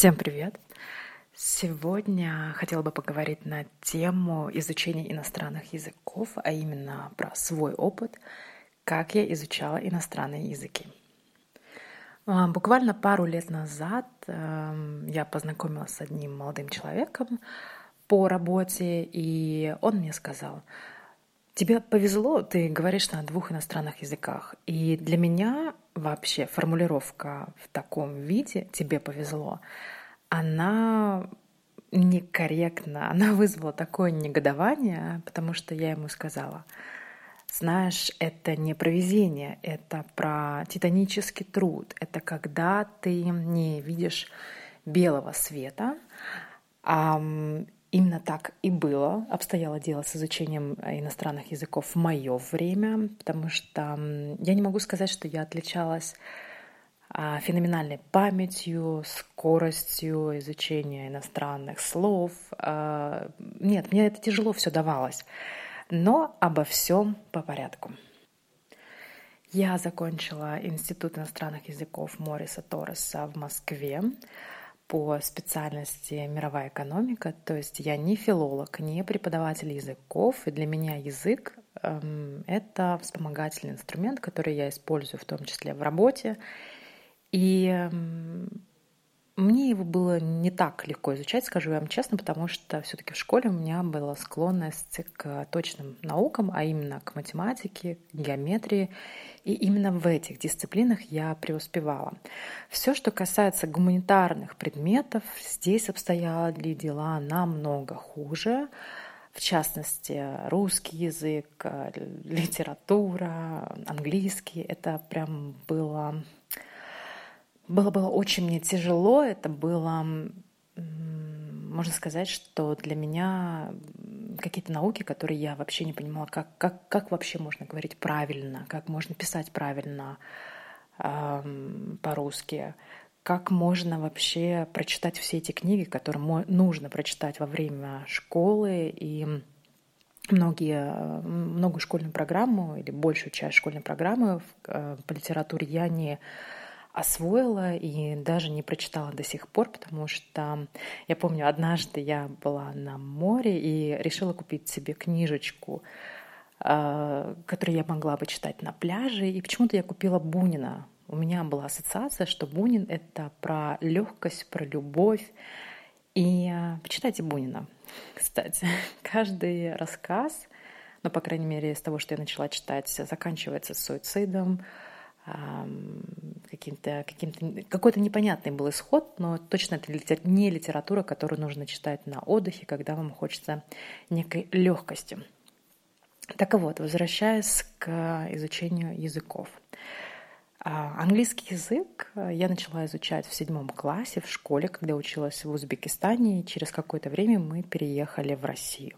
Всем привет! Сегодня хотела бы поговорить на тему изучения иностранных языков, а именно про свой опыт, как я изучала иностранные языки. А, буквально пару лет назад эм, я познакомилась с одним молодым человеком по работе, и он мне сказал, тебе повезло, ты говоришь на двух иностранных языках. И для меня вообще формулировка в таком виде «тебе повезло», она некорректна, она вызвала такое негодование, потому что я ему сказала, знаешь, это не про везение, это про титанический труд, это когда ты не видишь белого света, Именно так и было, обстояло дело с изучением э, иностранных языков в мое время, потому что я не могу сказать, что я отличалась а, феноменальной памятью, скоростью изучения иностранных слов. А, нет, мне это тяжело все давалось, но обо всем по порядку. Я закончила Институт иностранных языков Мориса Торреса в Москве по специальности мировая экономика, то есть я не филолог, не преподаватель языков, и для меня язык эм, это вспомогательный инструмент, который я использую в том числе в работе. И эм, мне его было не так легко изучать, скажу вам честно, потому что все-таки в школе у меня была склонность к точным наукам, а именно к математике, к геометрии. И именно в этих дисциплинах я преуспевала. Все, что касается гуманитарных предметов, здесь обстояли дела намного хуже. В частности, русский язык, литература, английский. Это прям было было, было очень мне тяжело, это было, можно сказать, что для меня какие-то науки, которые я вообще не понимала, как, как, как вообще можно говорить правильно, как можно писать правильно э, по-русски, как можно вообще прочитать все эти книги, которые нужно прочитать во время школы и многие, многую школьную программу или большую часть школьной программы э, по литературе я не освоила и даже не прочитала до сих пор, потому что я помню, однажды я была на море и решила купить себе книжечку, а, которую я могла бы читать на пляже, и почему-то я купила Бунина. У меня была ассоциация, что Бунин — это про легкость, про любовь. И а, почитайте Бунина, кстати. Каждый рассказ, ну, по крайней мере, из того, что я начала читать, заканчивается суицидом, каким-то, каким-то, какой-то непонятный был исход, но точно это не литература, которую нужно читать на отдыхе, когда вам хочется некой легкости. Так вот, возвращаясь к изучению языков. А, английский язык я начала изучать в седьмом классе в школе, когда училась в Узбекистане, и через какое-то время мы переехали в Россию.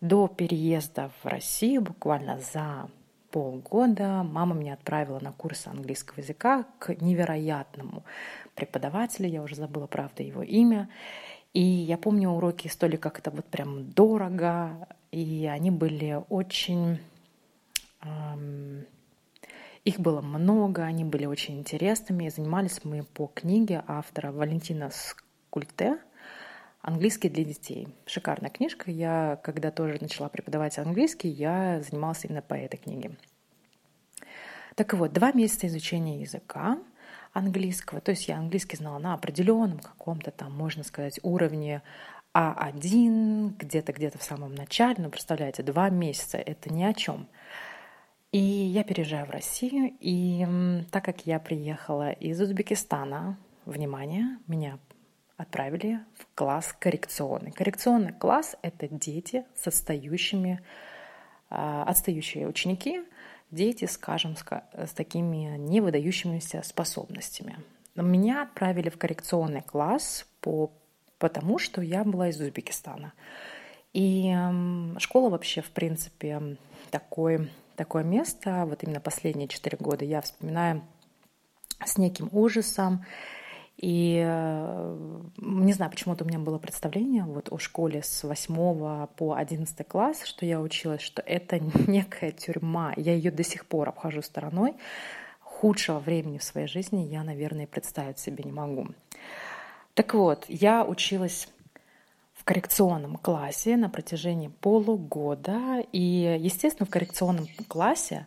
До переезда в Россию, буквально за полгода мама меня отправила на курсы английского языка к невероятному преподавателю, я уже забыла, правда, его имя. И я помню уроки столь как это вот прям дорого, и они были очень... Эм, их было много, они были очень интересными, и занимались мы по книге автора Валентина Скульте «Английский для детей». Шикарная книжка. Я, когда тоже начала преподавать английский, я занималась именно по этой книге. Так вот, два месяца изучения языка английского, то есть я английский знала на определенном каком-то там, можно сказать, уровне А1, где-то где-то в самом начале, но представляете, два месяца, это ни о чем. И я переезжаю в Россию, и так как я приехала из Узбекистана, внимание, меня отправили в класс коррекционный. Коррекционный класс – это дети с отстающими, а, отстающие ученики – дети, скажем, с такими невыдающимися способностями. Меня отправили в коррекционный класс по, потому, что я была из Узбекистана. И школа вообще, в принципе, такое, такое место, вот именно последние четыре года я вспоминаю с неким ужасом, и э, не знаю, почему-то у меня было представление вот о школе с 8 по 11 класс, что я училась, что это некая тюрьма. Я ее до сих пор обхожу стороной. Худшего времени в своей жизни я, наверное, представить себе не могу. Так вот, я училась в коррекционном классе на протяжении полугода. И, естественно, в коррекционном классе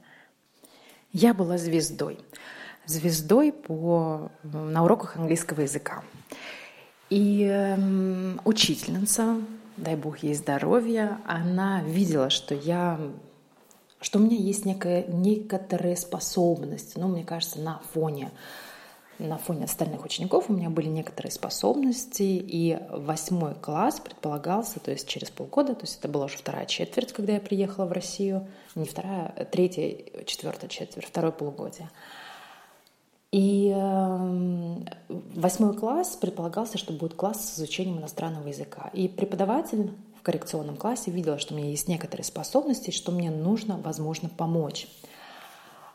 я была звездой. Звездой по, на уроках английского языка. И э, учительница, дай бог ей здоровья, она видела, что я что у меня есть некая, некоторые способности, ну, мне кажется, на фоне на фоне остальных учеников у меня были некоторые способности, и восьмой класс предполагался, то есть через полгода, то есть это была уже вторая четверть, когда я приехала в Россию, не вторая, а третья, четвертая четверть, второе полугодие. И э, восьмой класс предполагался, что будет класс с изучением иностранного языка. И преподаватель в коррекционном классе видела, что у меня есть некоторые способности, что мне нужно, возможно, помочь.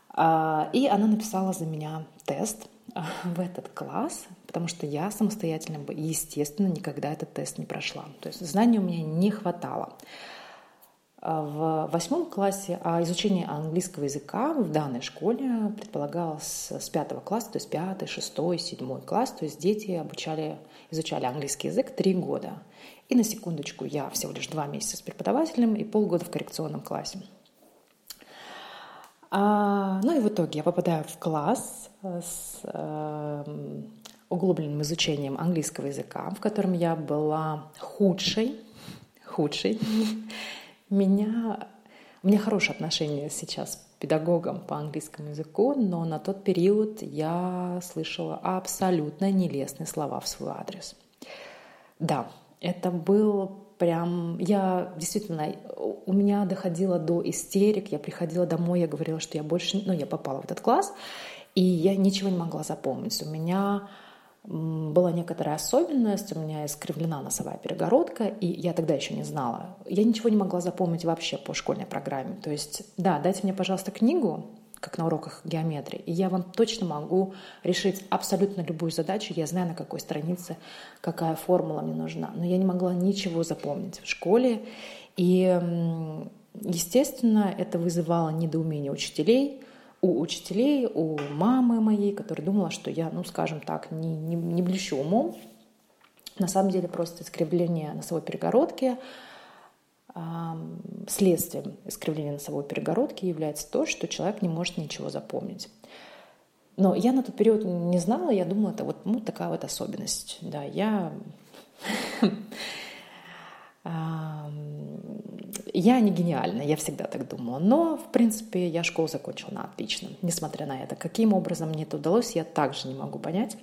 А, и она написала за меня тест а, в этот класс, потому что я самостоятельно, естественно, никогда этот тест не прошла. То есть знаний у меня не хватало. А, в восьмом классе а изучение английского языка в данной школе предполагалось с пятого класса, то есть пятый, шестой, седьмой класс, то есть дети обучали, изучали английский язык три года. И на секундочку, я всего лишь два месяца с преподавателем и полгода в коррекционном классе. А, ну и в итоге я попадаю в класс с э, углубленным изучением английского языка, в котором я была худшей, худшей. Меня, у меня хорошие отношения сейчас с педагогом по английскому языку, но на тот период я слышала абсолютно нелестные слова в свой адрес. Да, это был прям, я действительно, у меня доходило до истерик, я приходила домой, я говорила, что я больше, ну, я попала в этот класс, и я ничего не могла запомнить. У меня была некоторая особенность, у меня искривлена носовая перегородка, и я тогда еще не знала. Я ничего не могла запомнить вообще по школьной программе. То есть, да, дайте мне, пожалуйста, книгу, как на уроках геометрии, и я вам точно могу решить абсолютно любую задачу. Я знаю, на какой странице какая формула мне нужна. Но я не могла ничего запомнить в школе. И, естественно, это вызывало недоумение учителей, у учителей, у мамы моей, которая думала, что я, ну, скажем так, не, не, не блещу умом. На самом деле просто искривление носовой перегородки – следствием искривления носовой перегородки является то, что человек не может ничего запомнить. Но я на тот период не знала, я думала, это вот ну, такая вот особенность. Да, я... Я не гениальна, я всегда так думала. Но, в принципе, я школу закончила на отлично, несмотря на это. Каким образом мне это удалось, я также не могу понять.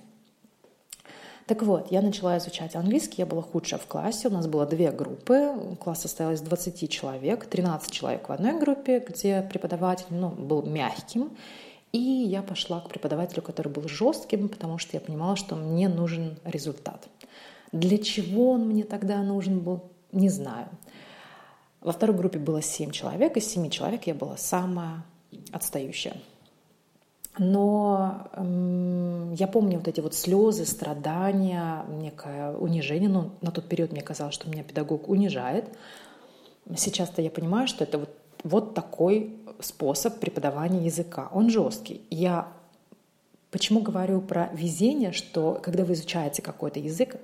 Так вот, я начала изучать английский, я была худшая в классе, у нас было две группы, класс состоял из 20 человек, 13 человек в одной группе, где преподаватель ну, был мягким, и я пошла к преподавателю, который был жестким, потому что я понимала, что мне нужен результат. Для чего он мне тогда нужен был, не знаю. Во второй группе было 7 человек, из 7 человек я была самая отстающая. Но эм, я помню вот эти вот слезы, страдания, некое унижение. Ну, на тот период мне казалось, что меня педагог унижает. Сейчас-то я понимаю, что это вот, вот такой способ преподавания языка. Он жесткий. Я почему говорю про везение, что когда вы изучаете какой-то язык,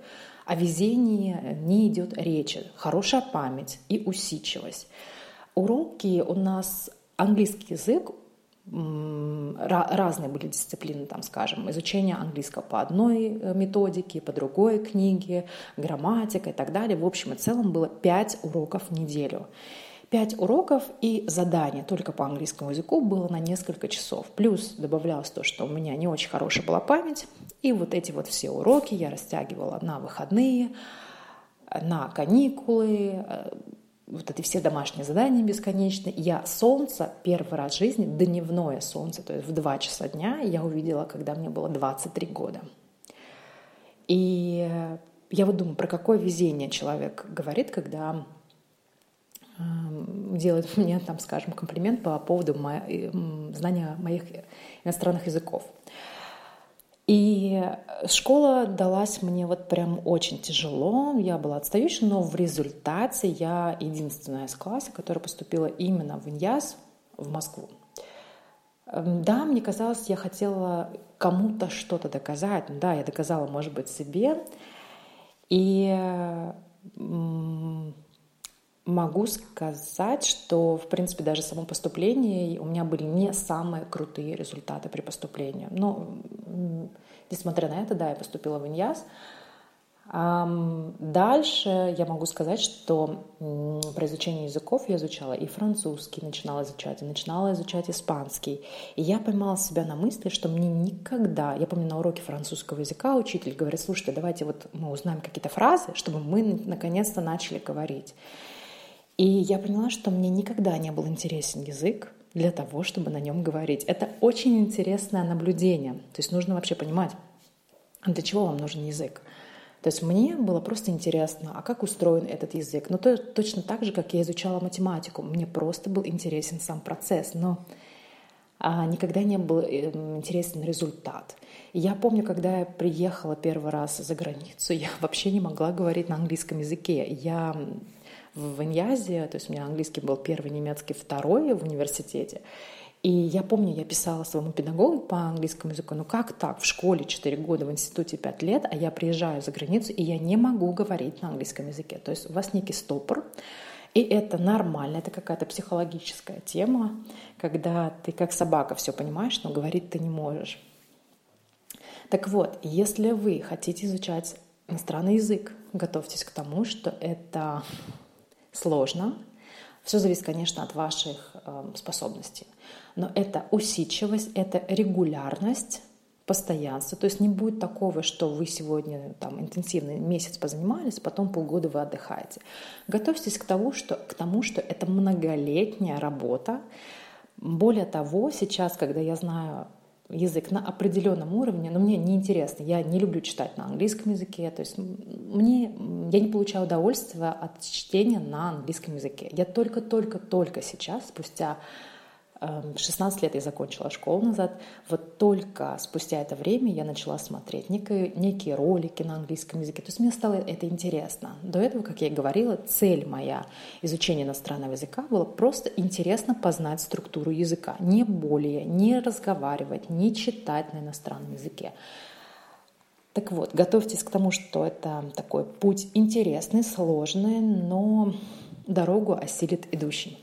о везении не идет речи. Хорошая память и усидчивость. Уроки у нас английский язык разные были дисциплины, там, скажем, изучение английского по одной э, методике, по другой книге, грамматика и так далее. В общем и целом было пять уроков в неделю. Пять уроков и задание только по английскому языку было на несколько часов. Плюс добавлялось то, что у меня не очень хорошая была память. И вот эти вот все уроки я растягивала на выходные, на каникулы, э, вот эти все домашние задания бесконечные. Я солнце первый раз в жизни, дневное солнце, то есть в 2 часа дня я увидела, когда мне было 23 года. И я вот думаю, про какое везение человек говорит, когда эм, делает мне, там, скажем, комплимент по поводу знания моих иностранных языков. И школа далась мне вот прям очень тяжело. Я была отстающей, но в результате я единственная из класса, которая поступила именно в Иньяс, в Москву. Эм, да, мне казалось, я хотела кому-то что-то доказать. Да, я доказала, может быть, себе. И могу сказать, что, в принципе, даже само поступление у меня были не самые крутые результаты при поступлении. Но, несмотря на это, да, я поступила в Иньяс. Дальше я могу сказать, что про изучение языков я изучала и французский начинала изучать, и начинала изучать испанский. И я поймала себя на мысли, что мне никогда... Я помню, на уроке французского языка учитель говорит, слушайте, давайте вот мы узнаем какие-то фразы, чтобы мы наконец-то начали говорить. И я поняла, что мне никогда не был интересен язык для того, чтобы на нем говорить. Это очень интересное наблюдение. То есть нужно вообще понимать, для чего вам нужен язык. То есть мне было просто интересно, а как устроен этот язык. Но то, точно так же, как я изучала математику, мне просто был интересен сам процесс, но а, никогда не был эм, интересен результат. И я помню, когда я приехала первый раз за границу, я вообще не могла говорить на английском языке. Я в Иньязе, то есть у меня английский был первый, немецкий второй в университете. И я помню, я писала своему педагогу по английскому языку, ну как так, в школе 4 года, в институте 5 лет, а я приезжаю за границу, и я не могу говорить на английском языке. То есть у вас некий стопор, и это нормально, это какая-то психологическая тема, когда ты как собака все понимаешь, но говорить ты не можешь. Так вот, если вы хотите изучать иностранный язык, готовьтесь к тому, что это сложно, все зависит, конечно, от ваших э, способностей. Но это усидчивость, это регулярность, постоянство. То есть не будет такого, что вы сегодня там интенсивный месяц позанимались, потом полгода вы отдыхаете. Готовьтесь к тому, что, к тому, что это многолетняя работа. Более того, сейчас, когда я знаю язык на определенном уровне, но мне неинтересно. Я не люблю читать на английском языке. То есть мне, я не получаю удовольствия от чтения на английском языке. Я только-только-только сейчас, спустя 16 эм, лет я закончила школу назад. Вот только спустя это время я начала смотреть некие, некие ролики на английском языке. То есть мне стало это интересно. До этого, как я и говорила, цель моя изучения иностранного языка была просто интересно познать структуру языка. Не более, не разговаривать, не читать на иностранном языке. Так вот, готовьтесь к тому, что это такой путь интересный, сложный, но дорогу осилит идущий.